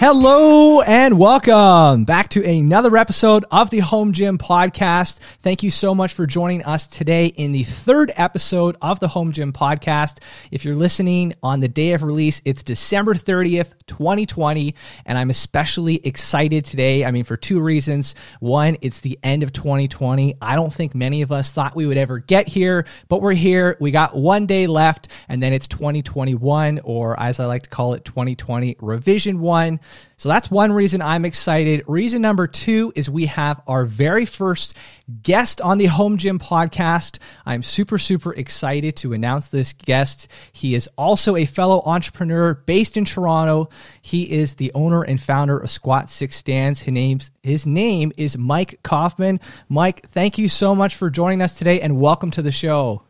Hello and welcome back to another episode of the Home Gym Podcast. Thank you so much for joining us today in the third episode of the Home Gym Podcast. If you're listening on the day of release, it's December 30th, 2020, and I'm especially excited today. I mean, for two reasons. One, it's the end of 2020. I don't think many of us thought we would ever get here, but we're here. We got one day left, and then it's 2021, or as I like to call it, 2020 Revision 1. So that's one reason I'm excited. Reason number two is we have our very first guest on the Home Gym podcast. I'm super, super excited to announce this guest. He is also a fellow entrepreneur based in Toronto. He is the owner and founder of Squat Six Stands. His, name's, his name is Mike Kaufmann. Mike, thank you so much for joining us today and welcome to the show.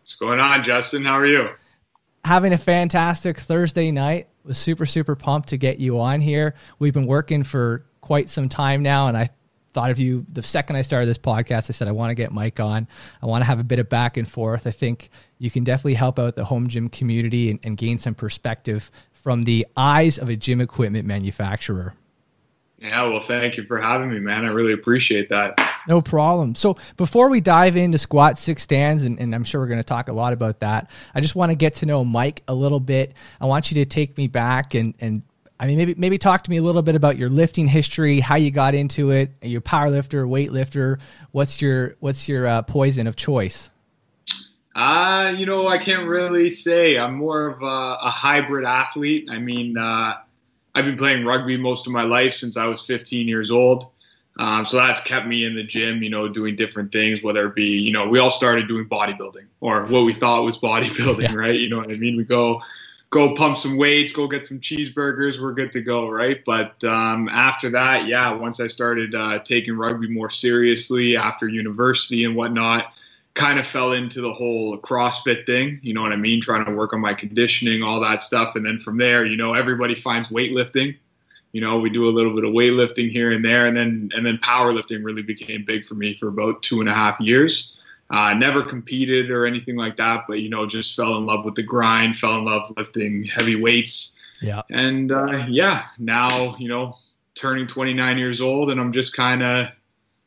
What's going on, Justin? How are you? Having a fantastic Thursday night was super super pumped to get you on here. We've been working for quite some time now, and I thought of you the second I started this podcast. I said I want to get Mike on. I want to have a bit of back and forth. I think you can definitely help out the home gym community and, and gain some perspective from the eyes of a gym equipment manufacturer. Yeah, well, thank you for having me, man. I really appreciate that. No problem. So before we dive into squat six stands, and, and I'm sure we're going to talk a lot about that, I just want to get to know Mike a little bit. I want you to take me back and and I mean maybe maybe talk to me a little bit about your lifting history, how you got into it. Are you a power lifter, weight lifter? What's your what's your uh, poison of choice? Uh, you know, I can't really say. I'm more of a, a hybrid athlete. I mean, uh, I've been playing rugby most of my life since I was 15 years old. Um, so that's kept me in the gym, you know, doing different things, whether it be, you know, we all started doing bodybuilding or what we thought was bodybuilding, yeah. right? You know what I mean? We go, go pump some weights, go get some cheeseburgers, we're good to go, right? But um, after that, yeah, once I started uh, taking rugby more seriously after university and whatnot, kind of fell into the whole CrossFit thing, you know what I mean? Trying to work on my conditioning, all that stuff. And then from there, you know, everybody finds weightlifting you know, we do a little bit of weightlifting here and there, and then and then powerlifting really became big for me for about two and a half years. Uh, never competed or anything like that, but you know, just fell in love with the grind, fell in love lifting heavy weights. Yeah. And uh, yeah, now you know, turning 29 years old, and I'm just kind of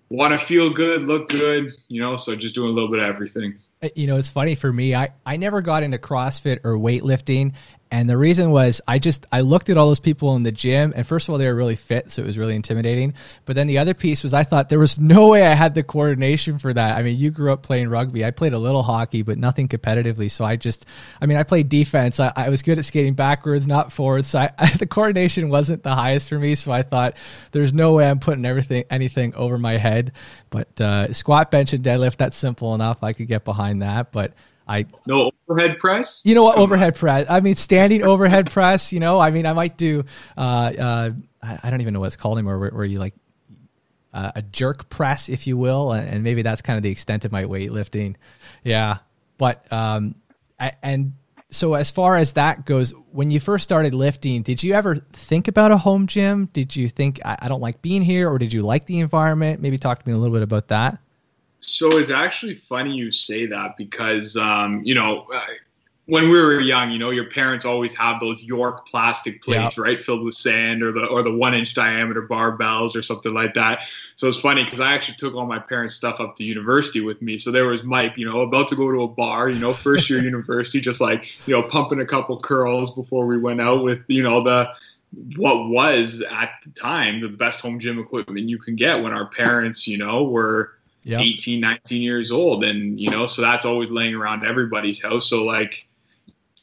want to feel good, look good, you know, so just doing a little bit of everything. Uh, you know, it's funny for me. I, I never got into CrossFit or weightlifting. And the reason was I just I looked at all those people in the gym and first of all they were really fit so it was really intimidating. But then the other piece was I thought there was no way I had the coordination for that. I mean, you grew up playing rugby. I played a little hockey but nothing competitively. So I just I mean, I played defense. I, I was good at skating backwards, not forwards. So I, I, the coordination wasn't the highest for me, so I thought there's no way I'm putting everything anything over my head. But uh, squat, bench and deadlift that's simple enough. I could get behind that, but I no overhead press. You know what overhead press? I mean standing overhead press. You know, I mean I might do. Uh, uh, I don't even know what it's called anymore. Where, where you like uh, a jerk press, if you will, and maybe that's kind of the extent of my weightlifting. Yeah, but um, I, and so as far as that goes, when you first started lifting, did you ever think about a home gym? Did you think I, I don't like being here, or did you like the environment? Maybe talk to me a little bit about that. So it's actually funny you say that because, um, you know, uh, when we were young, you know, your parents always have those York plastic plates, yeah. right, filled with sand or the or the one inch diameter barbells or something like that. So it's funny because I actually took all my parents' stuff up to university with me. So there was Mike, you know, about to go to a bar, you know, first year university, just like you know, pumping a couple curls before we went out with you know the what was at the time the best home gym equipment you can get when our parents, you know, were yep. 18, 19 years old. And, you know, so that's always laying around everybody's house. So, like,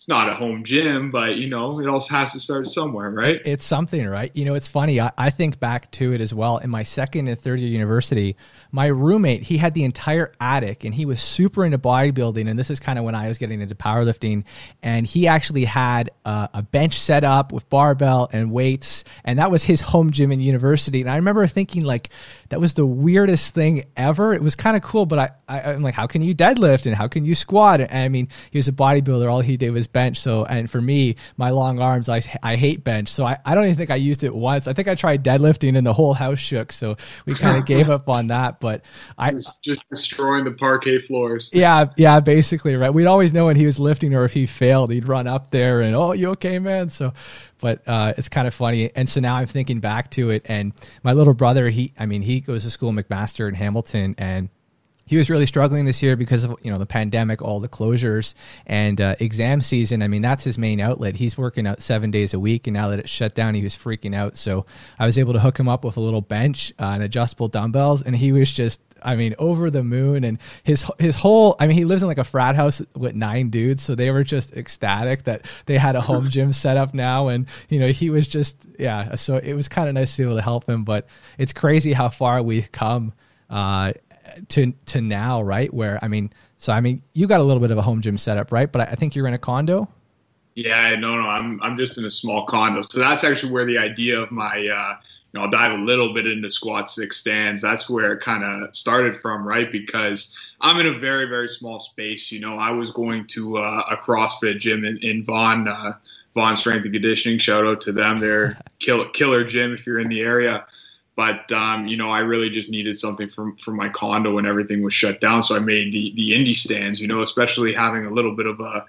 it's not a home gym, but you know, it also has to start somewhere, right? It's something, right? You know, it's funny. I, I, think back to it as well. In my second and third year university, my roommate, he had the entire attic and he was super into bodybuilding. And this is kind of when I was getting into powerlifting. And he actually had a, a bench set up with barbell and weights. And that was his home gym in university. And I remember thinking, like, that was the weirdest thing ever. It was kind of cool, but I, I, am like, how can you deadlift and how can you squat? And I mean, he was a bodybuilder. All he did was bench. So, and for me, my long arms, I, I hate bench. So I, I don't even think I used it once. I think I tried deadlifting and the whole house shook. So we kind of gave up on that. But I was just destroying the parquet floors. Yeah. Yeah. Basically. Right. We'd always know when he was lifting or if he failed, he'd run up there and, oh, you okay, man? So, but uh, it's kind of funny. And so now I'm thinking back to it, and my little brother, he, I mean, he goes to school McMaster in Hamilton, and he was really struggling this year because of you know the pandemic, all the closures, and uh, exam season. I mean, that's his main outlet. He's working out seven days a week, and now that it's shut down, he was freaking out. So I was able to hook him up with a little bench uh, and adjustable dumbbells, and he was just. I mean, over the moon, and his his whole. I mean, he lives in like a frat house with nine dudes, so they were just ecstatic that they had a home gym set up now, and you know, he was just yeah. So it was kind of nice to be able to help him, but it's crazy how far we've come uh, to to now, right? Where I mean, so I mean, you got a little bit of a home gym setup, right? But I think you're in a condo. Yeah, no, no, I'm I'm just in a small condo. So that's actually where the idea of my, uh, know, I'll dive a little bit into squat six stands. That's where it kind of started from, right? Because I'm in a very very small space. You know, I was going to uh, a CrossFit gym in, in Vaughan. Uh, Vaughan Strength and Conditioning. Shout out to them. They're killer, killer gym if you're in the area. But um, you know, I really just needed something from from my condo when everything was shut down. So I made the the indie stands. You know, especially having a little bit of a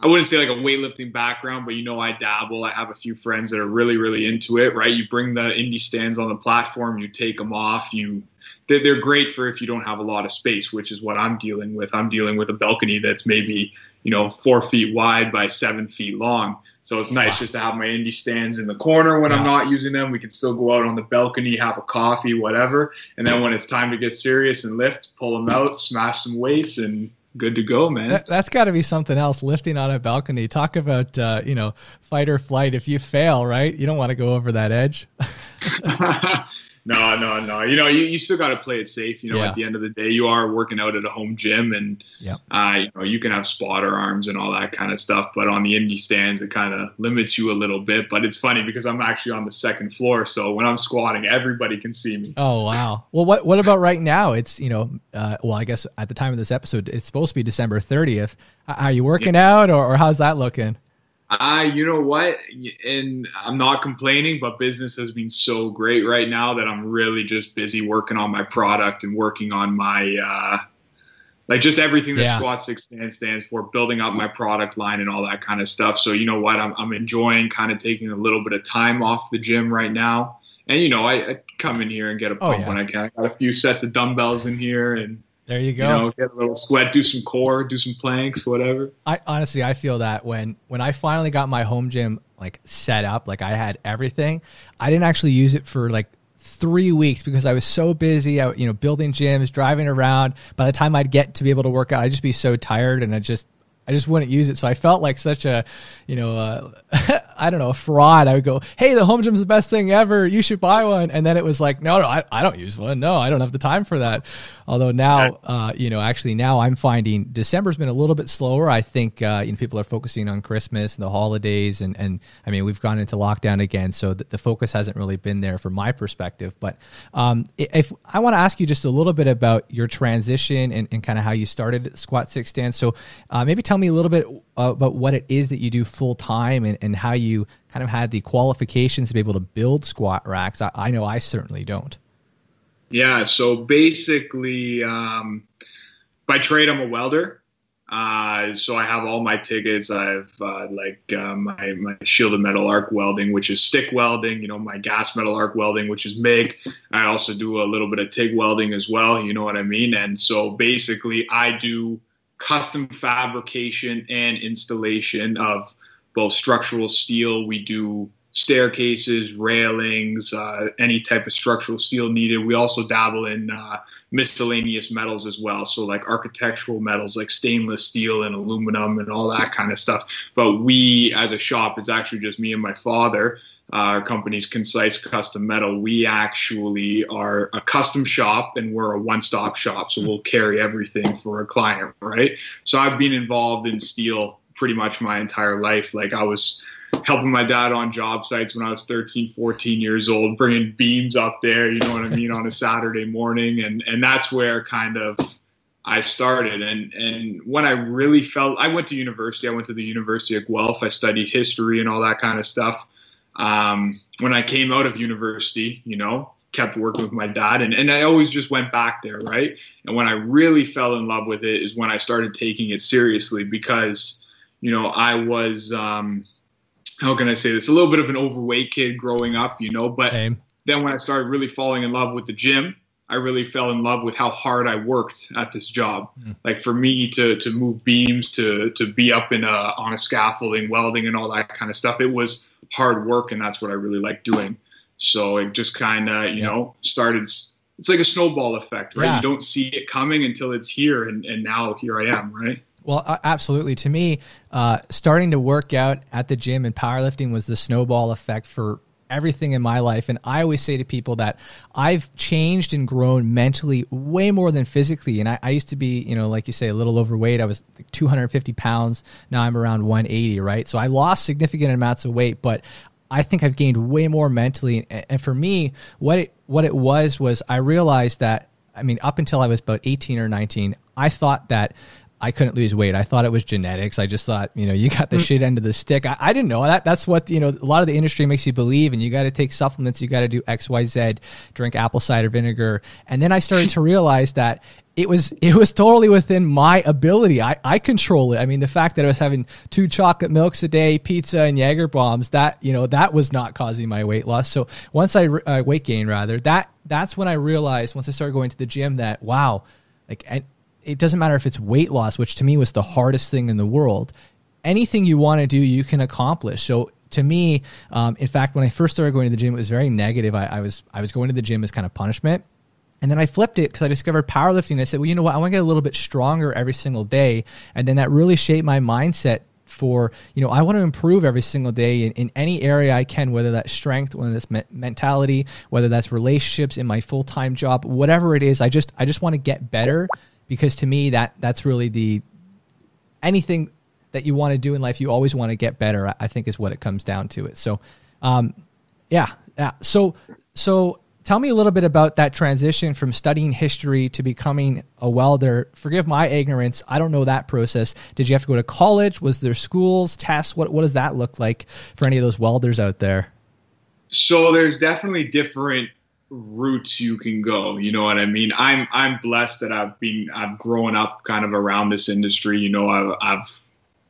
I wouldn't say like a weightlifting background, but you know, I dabble. I have a few friends that are really, really into it, right? You bring the indie stands on the platform, you take them off, you they're, they're great for if you don't have a lot of space, which is what I'm dealing with. I'm dealing with a balcony that's maybe, you know, four feet wide by seven feet long. So it's nice wow. just to have my indie stands in the corner when yeah. I'm not using them. We can still go out on the balcony, have a coffee, whatever. And then when it's time to get serious and lift, pull them out, smash some weights, and good to go, man. That, has got to be something else. Lifting on a balcony. Talk about uh, you know fight or flight. If you fail, right, you don't want to go over that edge. No, no, no. You know, you, you still got to play it safe. You know, yeah. at the end of the day, you are working out at a home gym, and yeah. uh, you know you can have spotter arms and all that kind of stuff. But on the indie stands, it kind of limits you a little bit. But it's funny because I'm actually on the second floor, so when I'm squatting, everybody can see me. Oh wow. Well, what what about right now? It's you know, uh, well, I guess at the time of this episode, it's supposed to be December 30th. Are you working yeah. out, or, or how's that looking? I, you know what, and I'm not complaining, but business has been so great right now that I'm really just busy working on my product and working on my, uh, like just everything that yeah. Squat Six Stand stands for, building up my product line and all that kind of stuff. So you know what, I'm I'm enjoying kind of taking a little bit of time off the gym right now, and you know I, I come in here and get a oh, pump oh, yeah. when I can. I got a few sets of dumbbells in here and there you go. You know, get a little sweat, do some core, do some planks, whatever. I honestly, I feel that when when I finally got my home gym like set up, like I had everything, I didn't actually use it for like three weeks because I was so busy out, you know, building gyms, driving around. By the time I'd get to be able to work out, I'd just be so tired and I just I just wouldn't use it. So I felt like such a, you know, uh, I don't know, a fraud. I would go, hey, the home gym's the best thing ever. You should buy one. And then it was like, no, no, I, I don't use one. No, I don't have the time for that. Although now, uh, you know, actually now I'm finding December's been a little bit slower. I think, uh, you know, people are focusing on Christmas and the holidays. And, and I mean, we've gone into lockdown again. So the, the focus hasn't really been there from my perspective. But um, if I want to ask you just a little bit about your transition and, and kind of how you started Squat Six Stand. So uh, maybe tell me a little bit uh, about what it is that you do full time and, and how you kind of had the qualifications to be able to build squat racks. I, I know I certainly don't. Yeah, so basically, um, by trade, I'm a welder. Uh, so I have all my tickets. I have uh, like uh, my my shielded metal arc welding, which is stick welding. You know, my gas metal arc welding, which is MIG. I also do a little bit of TIG welding as well. You know what I mean? And so basically, I do custom fabrication and installation of both structural steel. We do staircases, railings, uh, any type of structural steel needed. We also dabble in uh, miscellaneous metals as well. So, like architectural metals like stainless steel and aluminum and all that kind of stuff. But we, as a shop, it's actually just me and my father. Uh, our company's Concise Custom Metal. We actually are a custom shop and we're a one stop shop. So, we'll carry everything for a client, right? So, I've been involved in steel pretty much my entire life. Like, I was helping my dad on job sites when I was 13, 14 years old, bringing beams up there, you know what I mean, on a Saturday morning. And, and that's where kind of I started. And, and when I really felt, I went to university, I went to the University of Guelph, I studied history and all that kind of stuff. Um, when I came out of university, you know, kept working with my dad and, and I always just went back there, right? And when I really fell in love with it is when I started taking it seriously because, you know, I was, um, how can I say this? A little bit of an overweight kid growing up, you know. But Same. then when I started really falling in love with the gym, I really fell in love with how hard I worked at this job. Mm. Like for me to to move beams, to to be up in a on a scaffolding, welding, and all that kind of stuff. It was hard work, and that's what I really like doing. So it just kind of you yeah. know started it's like a snowball effect, right? Yeah. You don't see it coming until it's here, and, and now here I am, right? Well, absolutely. To me, uh, starting to work out at the gym and powerlifting was the snowball effect for everything in my life. And I always say to people that I've changed and grown mentally way more than physically. And I, I used to be, you know, like you say, a little overweight. I was 250 pounds. Now I'm around 180, right? So I lost significant amounts of weight, but I think I've gained way more mentally. And for me, what it what it was was I realized that I mean, up until I was about 18 or 19, I thought that I couldn't lose weight. I thought it was genetics. I just thought, you know, you got the mm. shit end of the stick. I, I, didn't know that. That's what, you know, a lot of the industry makes you believe. And you got to take supplements. You got to do X, Y, Z, drink apple cider vinegar. And then I started to realize that it was, it was totally within my ability. I, I control it. I mean, the fact that I was having two chocolate milks a day, pizza and Jaeger bombs, that, you know, that was not causing my weight loss. So once I, uh, weight gain rather, that, that's when I realized once I started going to the gym that, wow, like, and it doesn't matter if it's weight loss, which to me was the hardest thing in the world. Anything you want to do, you can accomplish. So to me, um, in fact, when I first started going to the gym, it was very negative. I, I was I was going to the gym as kind of punishment. And then I flipped it because I discovered powerlifting. I said, well, you know what? I want to get a little bit stronger every single day. And then that really shaped my mindset for, you know, I want to improve every single day in, in any area I can, whether that's strength, whether that's me- mentality, whether that's relationships in my full time job, whatever it is. I just, I just want to get better because to me that that's really the anything that you want to do in life you always want to get better i think is what it comes down to it. So um, yeah yeah. So so tell me a little bit about that transition from studying history to becoming a welder. Forgive my ignorance i don't know that process. Did you have to go to college? Was there schools tests? What, what does that look like for any of those welders out there? So there's definitely different routes you can go you know what i mean? I'm i'm blessed that i've been i've grown up kind of around this industry you know i've, I've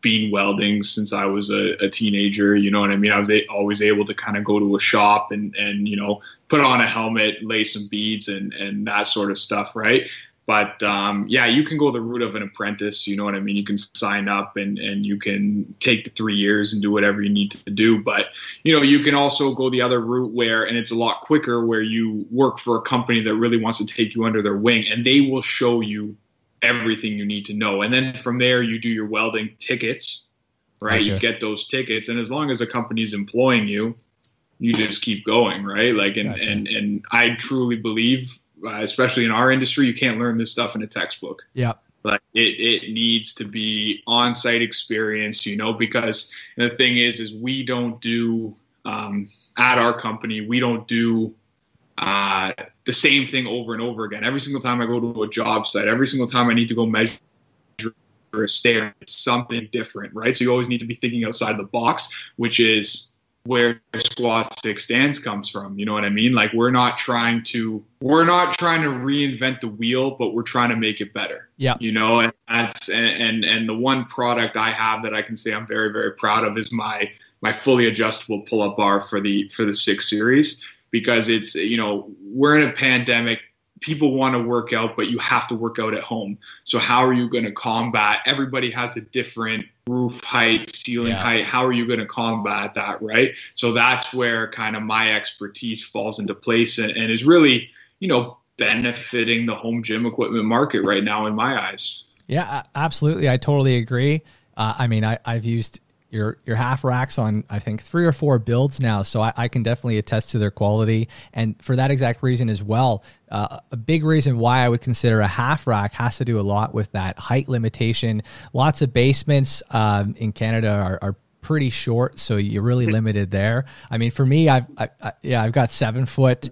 been welding since i was a, a teenager you know what i mean? I was a, always able to kind of go to a shop and and you know put on a helmet lay some beads and and that sort of stuff right but um, yeah, you can go the route of an apprentice. You know what I mean? You can sign up and, and you can take the three years and do whatever you need to do. But you know, you can also go the other route where, and it's a lot quicker, where you work for a company that really wants to take you under their wing, and they will show you everything you need to know. And then from there, you do your welding tickets, right? Gotcha. You get those tickets, and as long as the company's employing you, you just keep going, right? Like, and gotcha. and and I truly believe uh, especially in our industry, you can't learn this stuff in a textbook. Yeah. But it, it needs to be on-site experience, you know, because the thing is, is we don't do um, at our company, we don't do uh, the same thing over and over again. Every single time I go to a job site, every single time I need to go measure a stair, it's something different, right? So you always need to be thinking outside the box, which is where squat six stands comes from. You know what I mean? Like we're not trying to we're not trying to reinvent the wheel, but we're trying to make it better. Yeah. You know, and that's and and, and the one product I have that I can say I'm very very proud of is my my fully adjustable pull up bar for the for the six series because it's you know we're in a pandemic people want to work out, but you have to work out at home. So how are you going to combat? Everybody has a different roof height, ceiling yeah. height. How are you going to combat that, right? So that's where kind of my expertise falls into place and, and is really, you know, benefiting the home gym equipment market right now in my eyes. Yeah, absolutely. I totally agree. Uh, I mean, I, I've used your your half racks on I think three or four builds now, so I, I, can definitely attest to their quality. And for that exact reason as well, uh, a big reason why I would consider a half rack has to do a lot with that height limitation. Lots of basements um, in Canada are, are pretty short, so you're really limited there. I mean, for me, I've I, I, yeah, I've got seven foot.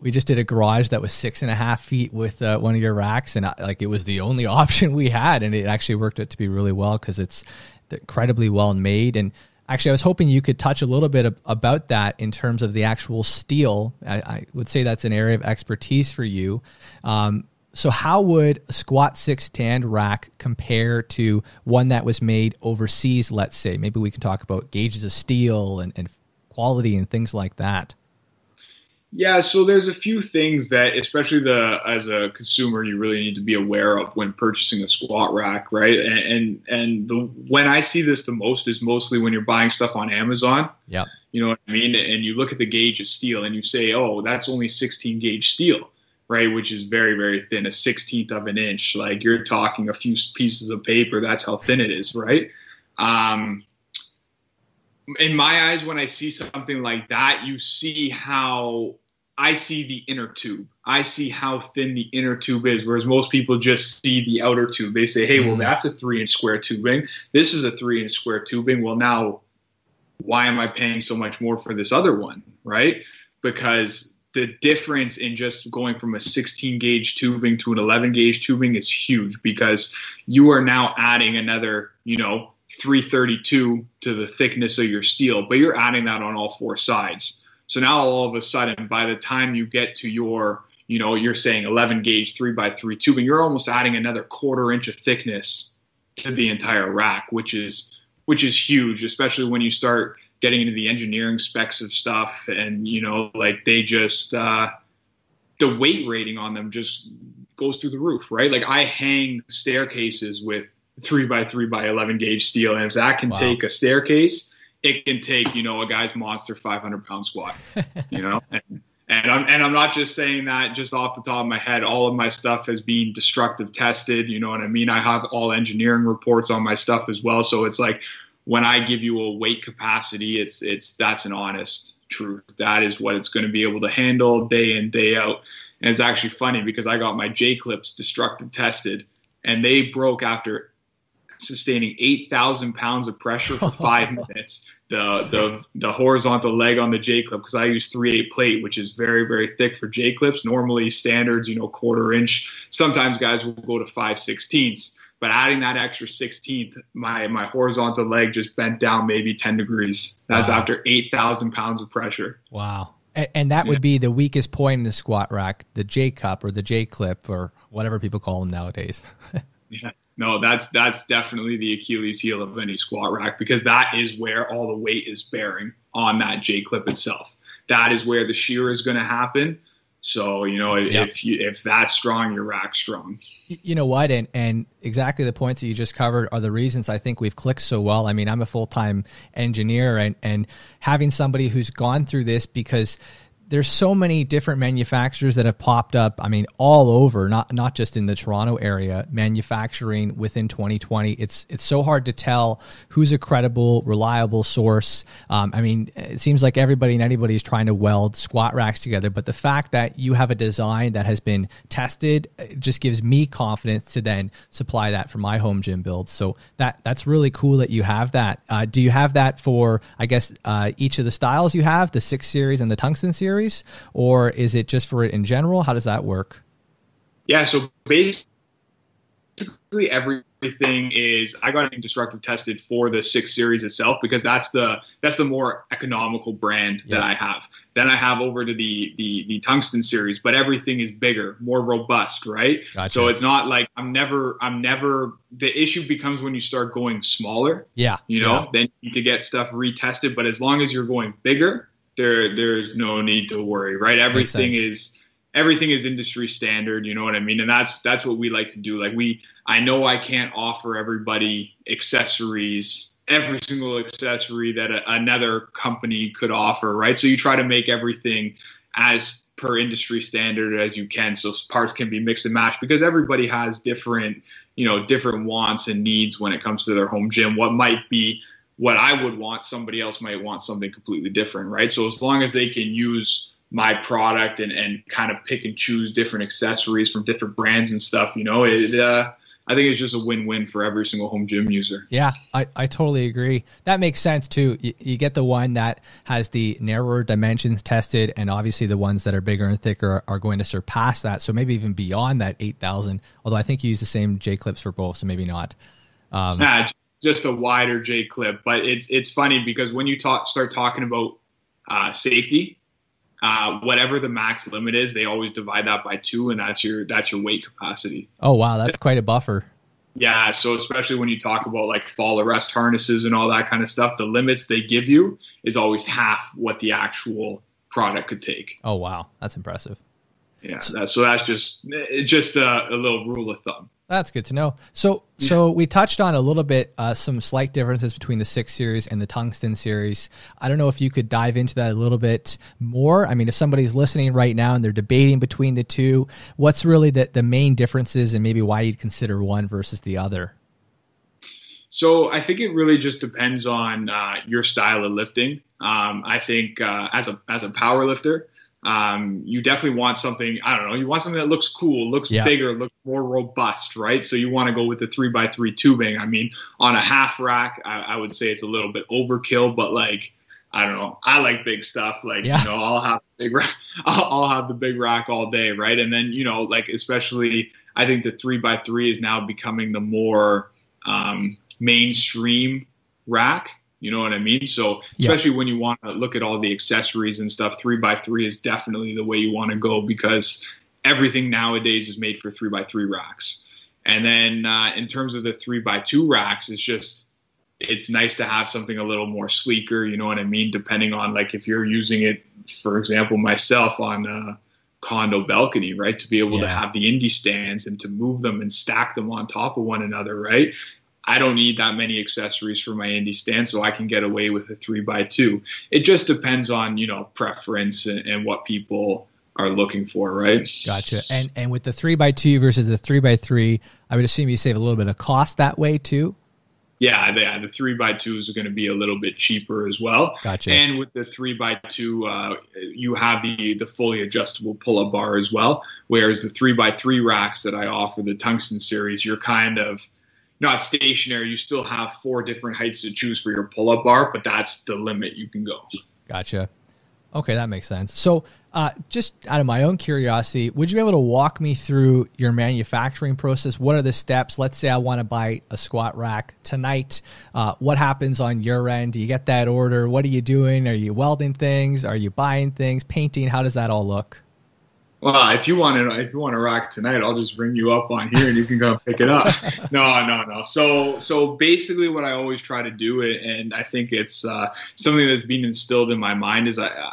We, just did a garage that was six and a half feet with uh, one of your racks, and I, like it was the only option we had, and it actually worked out to be really well because it's incredibly well made. And actually, I was hoping you could touch a little bit about that in terms of the actual steel. I, I, would say that's an area of expertise for you. Um, So, how would a squat six stand rack compare to one that was made overseas? Let's say maybe we can talk about gauges of steel and, and quality and things like that. Yeah, so there's a few things that, especially the as a consumer, you really need to be aware of when purchasing a squat rack, right? And and, and the when I see this the most is mostly when you're buying stuff on Amazon. Yeah, you know what I mean. And you look at the gauge of steel, and you say, "Oh, that's only 16 gauge steel." Right, which is very, very thin, a sixteenth of an inch. Like you're talking a few pieces of paper. That's how thin it is, right? Um, in my eyes, when I see something like that, you see how I see the inner tube. I see how thin the inner tube is, whereas most people just see the outer tube. They say, hey, well, mm. that's a three inch square tubing. This is a three inch square tubing. Well, now, why am I paying so much more for this other one? Right? Because the difference in just going from a 16 gauge tubing to an 11 gauge tubing is huge because you are now adding another, you know, 332 to the thickness of your steel, but you're adding that on all four sides. So now all of a sudden, by the time you get to your, you know, you're saying 11 gauge three by three tubing, you're almost adding another quarter inch of thickness to the entire rack, which is which is huge, especially when you start getting into the engineering specs of stuff, and you know, like they just uh, the weight rating on them just goes through the roof, right? Like I hang staircases with three by three by 11 gauge steel. And if that can wow. take a staircase, it can take, you know, a guy's monster 500 pound squat, you know, and, and I'm, and I'm not just saying that just off the top of my head, all of my stuff has been destructive tested. You know what I mean? I have all engineering reports on my stuff as well. So it's like, when I give you a weight capacity, it's, it's, that's an honest truth. That is what it's going to be able to handle day in, day out. And it's actually funny because I got my J clips destructive tested and they broke after sustaining 8,000 pounds of pressure for five minutes. The, the, the horizontal leg on the J clip, because I use 3 8 plate, which is very, very thick for J clips. Normally, standards, you know, quarter inch. Sometimes guys will go to 5 16ths. But adding that extra 16th, my, my horizontal leg just bent down maybe 10 degrees. That's wow. after 8,000 pounds of pressure. Wow. And, and that yeah. would be the weakest point in the squat rack, the J cup or the J clip or whatever people call them nowadays. yeah no, that's that's definitely the Achilles heel of any squat rack because that is where all the weight is bearing on that J clip itself. That is where the shear is going to happen. So you know yep. if you if that's strong, your rack's strong. You know what, and and exactly the points that you just covered are the reasons I think we've clicked so well. I mean, I'm a full time engineer, and and having somebody who's gone through this because there's so many different manufacturers that have popped up. I mean, all over, not not just in the Toronto area, manufacturing within 2020. It's it's so hard to tell who's a credible, reliable source. Um, I mean, it seems like everybody and anybody is trying to weld squat racks together, but the fact that you have a design that has been tested just gives me confidence to then supply that for my home gym builds. So that that's really cool that you have that. Uh, do you have that for I guess uh, each of the styles you have, the six series and the tungsten series? Series, or is it just for it in general? How does that work? Yeah, so basically everything is I got everything destructive tested for the six series itself because that's the that's the more economical brand yeah. that I have. Then I have over to the the the tungsten series, but everything is bigger, more robust, right? Gotcha. So it's not like I'm never I'm never the issue becomes when you start going smaller. Yeah. You know, yeah. then you need to get stuff retested. But as long as you're going bigger, there there's no need to worry, right? Everything is everything is industry standard, you know what I mean? And that's that's what we like to do. Like we I know I can't offer everybody accessories every single accessory that a, another company could offer, right? So you try to make everything as per industry standard as you can so parts can be mixed and matched because everybody has different you know different wants and needs when it comes to their home gym what might be what I would want, somebody else might want something completely different, right? So as long as they can use my product and, and kind of pick and choose different accessories from different brands and stuff, you know, it, uh, I think it's just a win-win for every single home gym user. Yeah, I, I totally agree. That makes sense too. You, you, get the one that has the narrower dimensions tested, and obviously the ones that are bigger and thicker are going to surpass that. So maybe even beyond that eight thousand. Although I think you use the same J clips for both, so maybe not. Um, nah, just a wider J clip. But it's it's funny because when you talk start talking about uh, safety, uh, whatever the max limit is, they always divide that by two, and that's your that's your weight capacity. Oh wow, that's quite a buffer. Yeah, so especially when you talk about like fall arrest harnesses and all that kind of stuff, the limits they give you is always half what the actual product could take. Oh wow, that's impressive. Yeah, so, so that's just just a, a little rule of thumb. That's good to know. So, yeah. so we touched on a little bit uh, some slight differences between the six series and the tungsten series. I don't know if you could dive into that a little bit more. I mean, if somebody's listening right now and they're debating between the two, what's really the the main differences and maybe why you'd consider one versus the other? So I think it really just depends on uh, your style of lifting. Um, I think uh, as a as a power lifter, um, you definitely want something i don't know you want something that looks cool looks yeah. bigger looks more robust right so you want to go with the three by three tubing i mean on a half rack I, I, would say it's a little bit overkill but like i don't know i like big stuff like yeah. you know i'll have big rack I'll, I'll have the big rack all day right and then you know like especially i think the three by three is now becoming the more um, mainstream rack you know what I mean? So especially yeah. when you want to look at all the accessories and stuff, three by three is definitely the way you want to go because everything nowadays is made for three by three racks. And then uh, in terms of the three by two racks, it's just it's nice to have something a little more sleeker. You know what I mean? Depending on like if you're using it, for example, myself on a condo balcony, right? To be able yeah. to have the indie stands and to move them and stack them on top of one another, right? I don't need that many accessories for my indie stand, so I can get away with a three by two. It just depends on you know preference and, and what people are looking for, right? Gotcha. And and with the three by two versus the three by three, I would assume you save a little bit of cost that way too. Yeah, the, the three by twos are going to be a little bit cheaper as well. Gotcha. And with the three by two, uh, you have the the fully adjustable pull up bar as well. Whereas the three by three racks that I offer, the tungsten series, you're kind of not stationary. You still have four different heights to choose for your pull up bar, but that's the limit you can go. Gotcha. Okay, that makes sense. So, uh, just out of my own curiosity, would you be able to walk me through your manufacturing process? What are the steps? Let's say I want to buy a squat rack tonight. Uh, what happens on your end? Do you get that order? What are you doing? Are you welding things? Are you buying things? Painting? How does that all look? Well, if you want to, if you want to rock tonight, I'll just bring you up on here and you can go pick it up. no, no, no. So, so basically, what I always try to do, and I think it's uh, something that's been instilled in my mind, is I,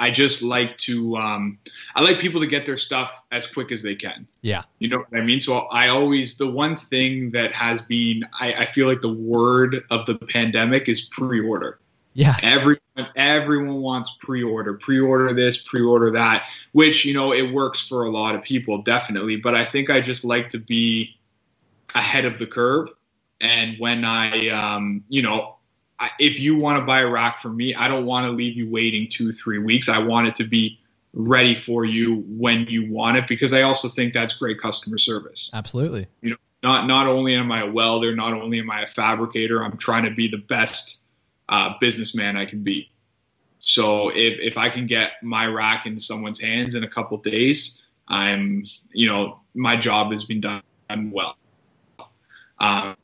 I just like to, um, I like people to get their stuff as quick as they can. Yeah, you know what I mean. So I always, the one thing that has been, I, I feel like the word of the pandemic is pre-order. Yeah. Everyone everyone wants pre-order, pre-order this, pre-order that, which, you know, it works for a lot of people definitely, but I think I just like to be ahead of the curve and when I um, you know, if you want to buy a rack from me, I don't want to leave you waiting 2-3 weeks. I want it to be ready for you when you want it because I also think that's great customer service. Absolutely. You know, not not only am I a welder, not only am I a fabricator, I'm trying to be the best uh, businessman I can be. So if if I can get my rack into someone's hands in a couple days, I'm you know my job has been done well. Um,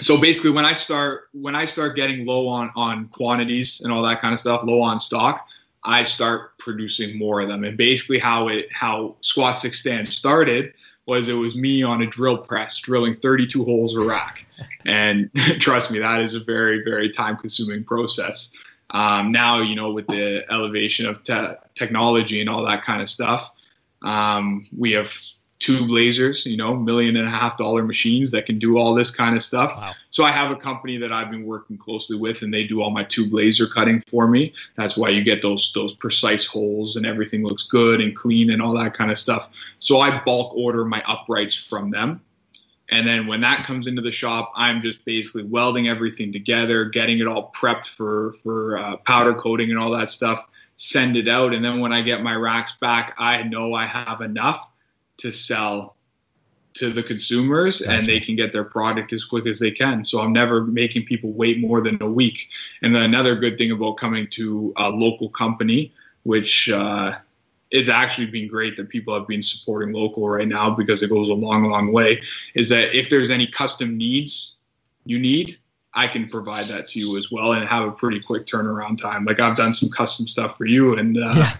so basically, when I start when I start getting low on on quantities and all that kind of stuff, low on stock, I start producing more of them. And basically, how it how Squat Six Stand started was it was me on a drill press drilling 32 holes a rack. And trust me, that is a very, very time consuming process. Um, now, you know, with the elevation of te- technology and all that kind of stuff, um, we have tube lasers, you know, million and a half dollar machines that can do all this kind of stuff. Wow. So I have a company that I've been working closely with and they do all my tube laser cutting for me. That's why you get those those precise holes and everything looks good and clean and all that kind of stuff. So I bulk order my uprights from them. And then when that comes into the shop, I'm just basically welding everything together, getting it all prepped for for uh, powder coating and all that stuff. Send it out, and then when I get my racks back, I know I have enough to sell to the consumers gotcha. and they can get their product as quick as they can. So I'm never making people wait more than a week. And then another good thing about coming to a local company, which uh, it's actually been great that people have been supporting local right now because it goes a long, long way, is that if there's any custom needs you need, I can provide that to you as well and have a pretty quick turnaround time. Like I've done some custom stuff for you and uh, yeah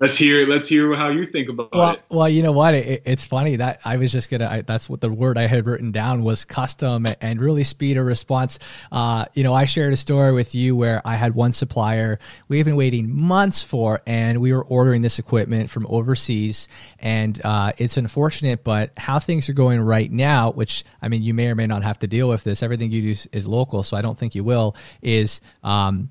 let's hear let's hear how you think about well, it. Well, you know what? It, it's funny that I was just gonna. I, that's what the word I had written down was custom and really speed of response. Uh, you know, I shared a story with you where I had one supplier we've been waiting months for, and we were ordering this equipment from overseas, and uh, it's unfortunate, but how things are going right now, which I mean, you may or may not have to deal with this. Everything you do is, is local, so I don't think you will. Is um,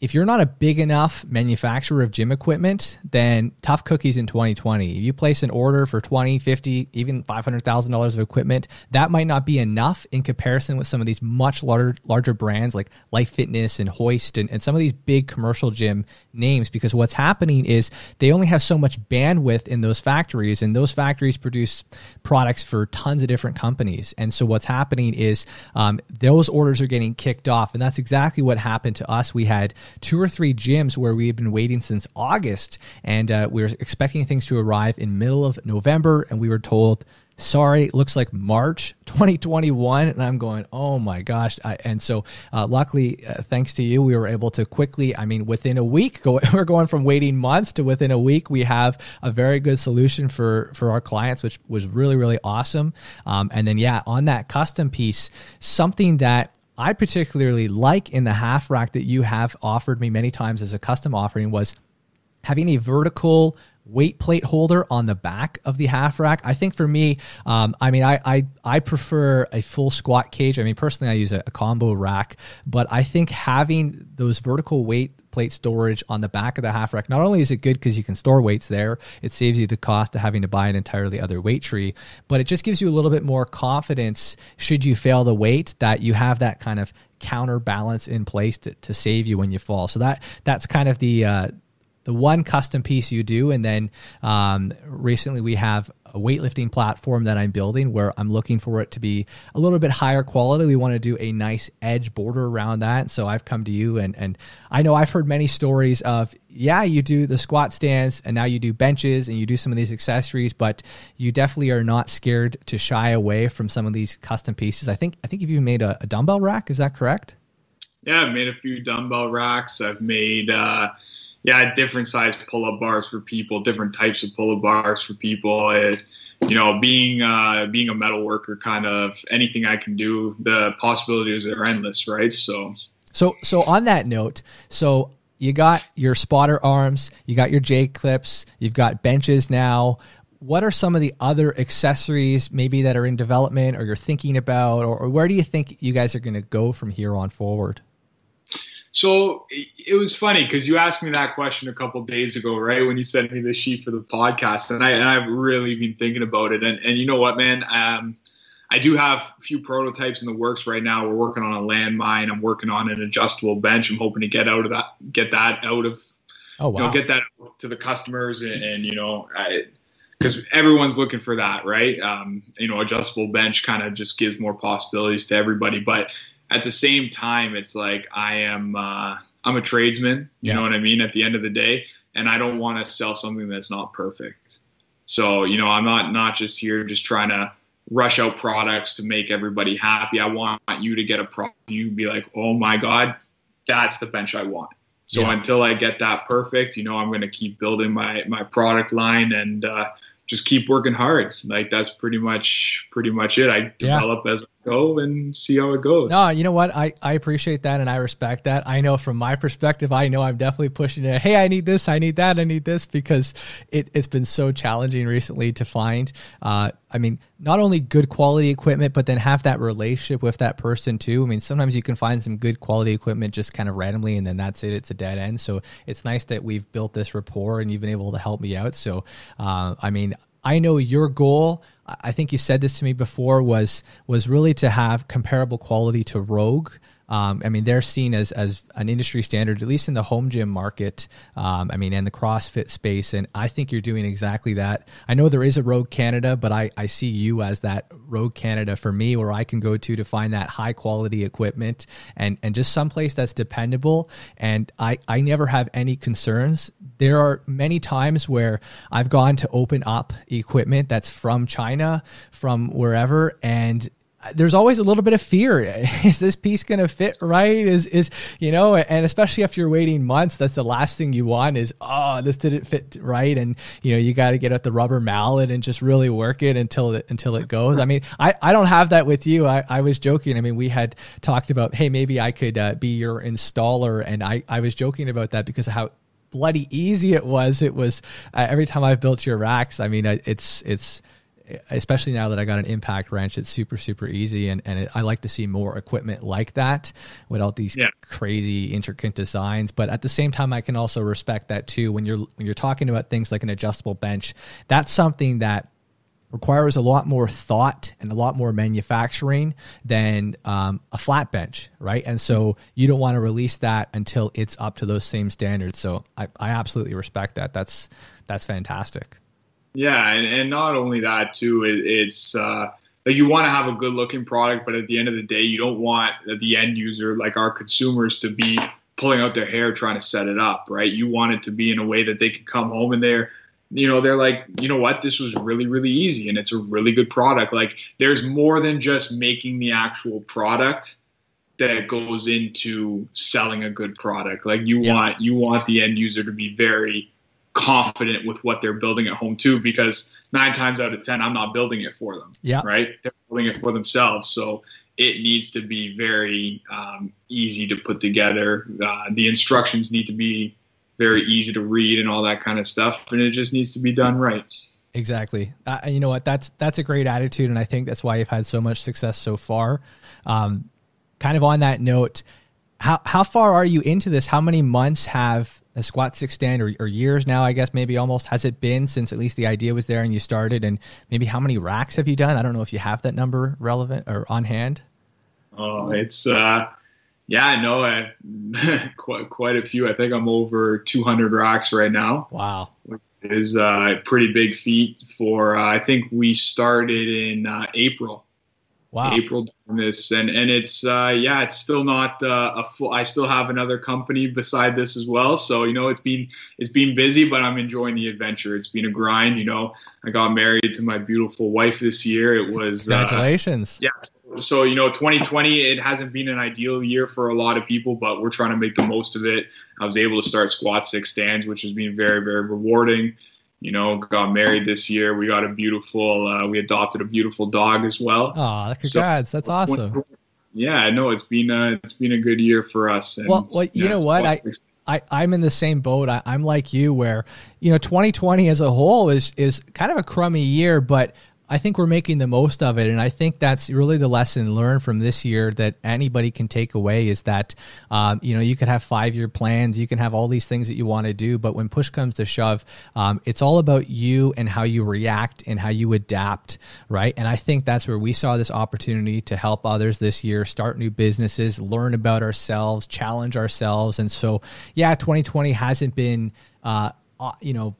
if you're not a big enough manufacturer of gym equipment, then tough cookies in 2020. If you place an order for 20, 50, even $500,000 of equipment, that might not be enough in comparison with some of these much larger larger brands like Life Fitness and Hoist and, and some of these big commercial gym names because what's happening is they only have so much bandwidth in those factories and those factories produce products for tons of different companies. And so what's happening is um, those orders are getting kicked off. And that's exactly what happened to us. We had two or three gyms where we had been waiting since August, and uh, we were expecting things to arrive in middle of November, and we were told sorry looks like march 2021 and i'm going oh my gosh. I, and so uh, luckily uh, thanks to you we were able to quickly i mean within a week go, we're going from waiting months to within a week we have a very good solution for for our clients which was really really awesome. Um, and then yeah on that custom piece something that I particularly like in the half rack that you have offered me many times as a custom offering was having a vertical weight plate holder on the back of the half rack. I think for me, um, I mean, I, I I prefer a full squat cage. I mean, personally, I use a, a combo rack, but I think having those vertical weight plate storage on the back of the half rack. Not only is it good because you can store weights there, it saves you the cost of having to buy an entirely other weight tree, but it just gives you a little bit more confidence should you fail the weight that you have that kind of counterbalance in place to, to save you when you fall. So that that's kind of the uh, the one custom piece you do, and then um, recently we have a weightlifting platform that I'm building where I'm looking for it to be a little bit higher quality. We want to do a nice edge border around that. So I've come to you and and I know I've heard many stories of yeah, you do the squat stands and now you do benches and you do some of these accessories, but you definitely are not scared to shy away from some of these custom pieces. I think I think you've made a, a dumbbell rack, is that correct? Yeah, I've made a few dumbbell racks. I've made uh yeah, different size pull-up bars for people, different types of pull-up bars for people. It, you know, being uh, being a metal worker, kind of anything I can do, the possibilities are endless, right? So, so, so on that note, so you got your spotter arms, you got your J clips, you've got benches now. What are some of the other accessories maybe that are in development or you're thinking about, or, or where do you think you guys are going to go from here on forward? So it was funny because you asked me that question a couple days ago, right? When you sent me the sheet for the podcast, and I and I've really been thinking about it. And and you know what, man, um, I do have a few prototypes in the works right now. We're working on a landmine. I'm working on an adjustable bench. I'm hoping to get out of that, get that out of, oh wow, you know, get that to the customers, and, and you know, because everyone's looking for that, right? Um, you know, adjustable bench kind of just gives more possibilities to everybody, but at the same time, it's like I am uh, I'm a tradesman. You yeah. know what I mean? At the end of the day, and I don't want to sell something that's not perfect. So you know, I'm not not just here just trying to rush out products to make everybody happy. I want you to get a product. You be like, oh my god, that's the bench I want. So yeah. until I get that perfect, you know, I'm going to keep building my my product line and uh, just keep working hard. Like that's pretty much pretty much it. I develop yeah. as go and see how it goes. No, you know what? I, I appreciate that and I respect that. I know from my perspective, I know I'm definitely pushing it. Hey, I need this, I need that, I need this because it, it's been so challenging recently to find. Uh, I mean, not only good quality equipment, but then have that relationship with that person too. I mean, sometimes you can find some good quality equipment just kind of randomly and then that's it. It's a dead end. So it's nice that we've built this rapport and you've been able to help me out. So, uh, I mean, I know your goal. I think you said this to me before was was really to have comparable quality to Rogue. Um, I mean, they're seen as as an industry standard, at least in the home gym market. Um, I mean, and the CrossFit space, and I think you're doing exactly that. I know there is a Rogue Canada, but I I see you as that Rogue Canada for me, where I can go to to find that high quality equipment and and just someplace that's dependable. And I I never have any concerns. There are many times where I've gone to open up equipment that's from China, from wherever, and there's always a little bit of fear. Is this piece going to fit right? Is is you know, and especially if you're waiting months, that's the last thing you want is oh, this didn't fit right, and you know you got to get out the rubber mallet and just really work it until it until it goes. I mean, I I don't have that with you. I I was joking. I mean, we had talked about hey maybe I could uh, be your installer, and I I was joking about that because of how bloody easy it was. It was uh, every time I've built your racks. I mean, it's it's especially now that I got an impact wrench, it's super, super easy. And, and it, I like to see more equipment like that without these yeah. crazy intricate designs. But at the same time, I can also respect that too. When you're, when you're talking about things like an adjustable bench, that's something that requires a lot more thought and a lot more manufacturing than um, a flat bench, right? And so you don't want to release that until it's up to those same standards. So I, I absolutely respect that. That's that's fantastic. Yeah, and, and not only that too, it, it's uh, like you want to have a good looking product, but at the end of the day, you don't want the end user, like our consumers, to be pulling out their hair trying to set it up, right? You want it to be in a way that they can come home and they're you know they're like you know what this was really really easy and it's a really good product like there's more than just making the actual product that goes into selling a good product like you yeah. want you want the end user to be very confident with what they're building at home too because nine times out of ten i'm not building it for them yeah. right? They're building it for themselves. So it needs to be very um, easy to put together. Uh, the instructions need to be very easy to read and all that kind of stuff and it just needs to be done right. Exactly. Uh, you know what? That's that's a great attitude and i think that's why you've had so much success so far. Um, kind of on that note how how far are you into this? How many months have a squat six stand or, or, years now i guess maybe almost. Has it been since at least the idea was there and you started? And maybe how many racks have you done? I don't know if you have that number relevant or on hand. Oh it's uh yeah I, quite, quite a few. I think i'm over 200 racks right now. Wow. Which is uh, a pretty big feat for uh, i think we started in uh, april wow. April doing this, and and it's uh, yeah, it's still not uh, a full. I still have another company beside this as well, so you know it's been it's been busy, but I'm enjoying the adventure. It's been a grind. You know, I got married to my beautiful wife this year. It was uh, congratulations. Uh, yeah, so you know 2020 it hasn't been an ideal year for a lot of people but we're trying to make the most of it i was able to start squat six stands which has been very very rewarding you know, got married this year. We got a beautiful, uh, we adopted a beautiful dog as well. Oh, congrats! So, That's awesome. Yeah, no, it's been a, it's been a good year for us. And, well, well, you yeah, know what, I. I, I'm in the same boat. I, I'm like you, where you know 2020 as a whole is is kind of a crummy year, but I think we're making the most of it. And I think that's really the lesson learned from this year that anybody can take away is that, um, you know, you could have five year plans, you can have all these things that you want to do, but when push comes to shove, um, it's all about you and how you react and how you adapt, right? And I think that's where we saw this opportunity to help others this year, start new businesses, learn about ourselves, challenge ourselves. And so, yeah, 2020 hasn't been, uh, uh you know,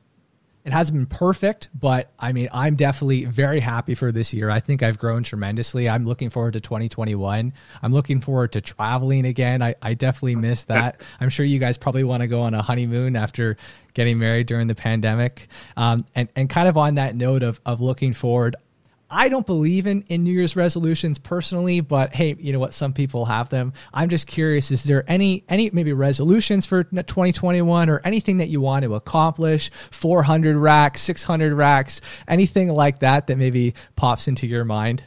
it hasn't been perfect, but I mean, I'm definitely very happy for this year. I think I've grown tremendously. I'm looking forward to 2021. I'm looking forward to traveling again. I, I definitely miss that. I'm sure you guys probably want to go on a honeymoon after getting married during the pandemic. Um, and, and kind of on that note of, of looking forward, I don't believe in, in New Year's resolutions personally, but hey, you know what? Some people have them. I'm just curious: is there any any maybe resolutions for 2021 or anything that you want to accomplish? 400 racks, 600 racks, anything like that that maybe pops into your mind?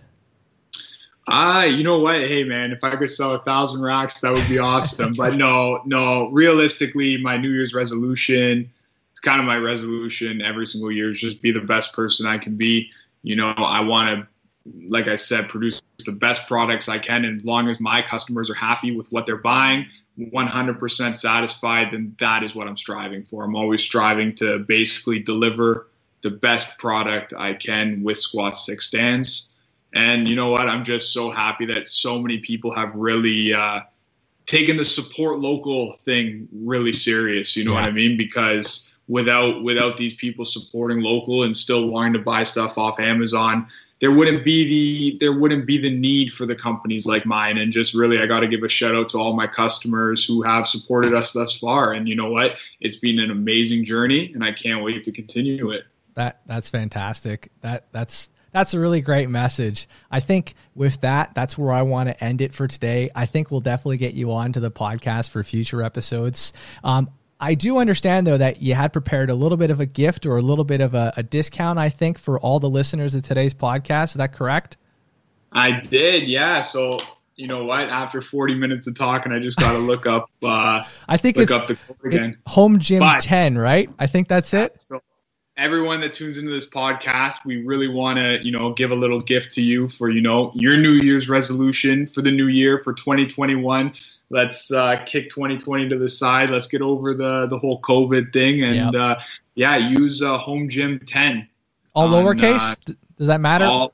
Uh, you know what? Hey, man, if I could sell a thousand racks, that would be awesome. but no, no. Realistically, my New Year's resolution, it's kind of my resolution every single year, is just be the best person I can be you know, I want to, like I said, produce the best products I can. And as long as my customers are happy with what they're buying, 100% satisfied, then that is what I'm striving for. I'm always striving to basically deliver the best product I can with Squat Six Stands. And you know what? I'm just so happy that so many people have really uh, taken the support local thing really serious. You know yeah. what I mean? Because without without these people supporting local and still wanting to buy stuff off Amazon, there wouldn't be the there wouldn't be the need for the companies like mine. And just really, I got to give a shout out to all my customers who have supported us thus far. And you know what? It's been an amazing journey, and I can't wait to continue it. That that's fantastic. That that's That's a really great message. I think with that, that's where I want to end it for today. I think we'll definitely get you on to the podcast for future episodes. Um, I do understand though that you had prepared a little bit of a gift or a little bit of a, a discount, I think, for all the listeners of today's podcast. Is that correct? I did, yeah. So you know what? After 40 minutes of talking, I just got to look up. Uh, I think look up the code again. Home Gym But- 10, right? I think that's it. So everyone that tunes into this podcast, we really want to, you know, give a little gift to you for, you know, your New Year's resolution for the new year for 2021. Let's uh, kick 2020 to the side. Let's get over the the whole COVID thing, and Yep. uh, yeah, use uh, Home Gym 10. All on, lowercase? uh, Does that matter? All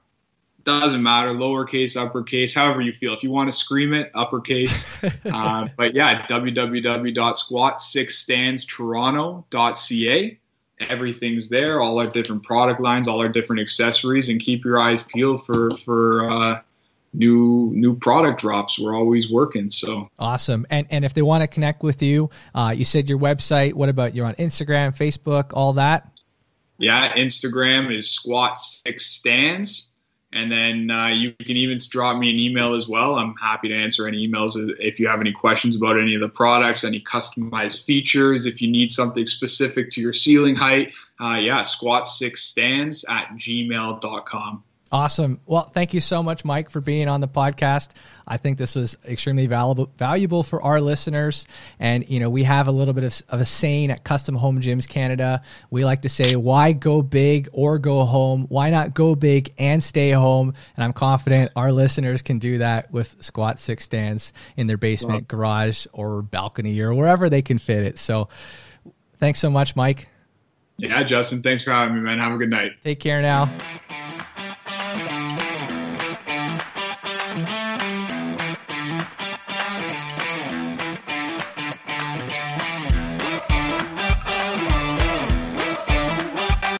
doesn't matter, lowercase, uppercase, however you feel. If you want to scream it, uppercase. uh, but yeah, www.squat6standstoronto.ca. Everything's there, all our different product lines, all our different accessories, and keep your eyes peeled for for uh, new new product drops. We're always working, so Awesome. And and if they want to connect with you, uh, you said your website. What about you're on Instagram, Facebook, all that? yeah. Instagram is squat six stands, and then uh, you can even drop me an email as well. I'm happy to answer any emails if you have any questions about any of the products, any customized features. If you need something specific to your ceiling height, uh, yeah, squat six stands at gmail.com. Awesome. Well, thank you so much, Mike, for being on the podcast. I think this was extremely valuable valuable for our listeners. And you know, we have a little bit of, of a saying at Custom Home Gyms Canada. We like to say, "Why go big or go home? Why not go big and stay home?" And I'm confident our listeners can do that with squat six stands in their basement, garage, or balcony, or wherever they can fit it. So, thanks so much, Mike. Yeah, Justin, thanks for having me, man. Have a good night. Take care now.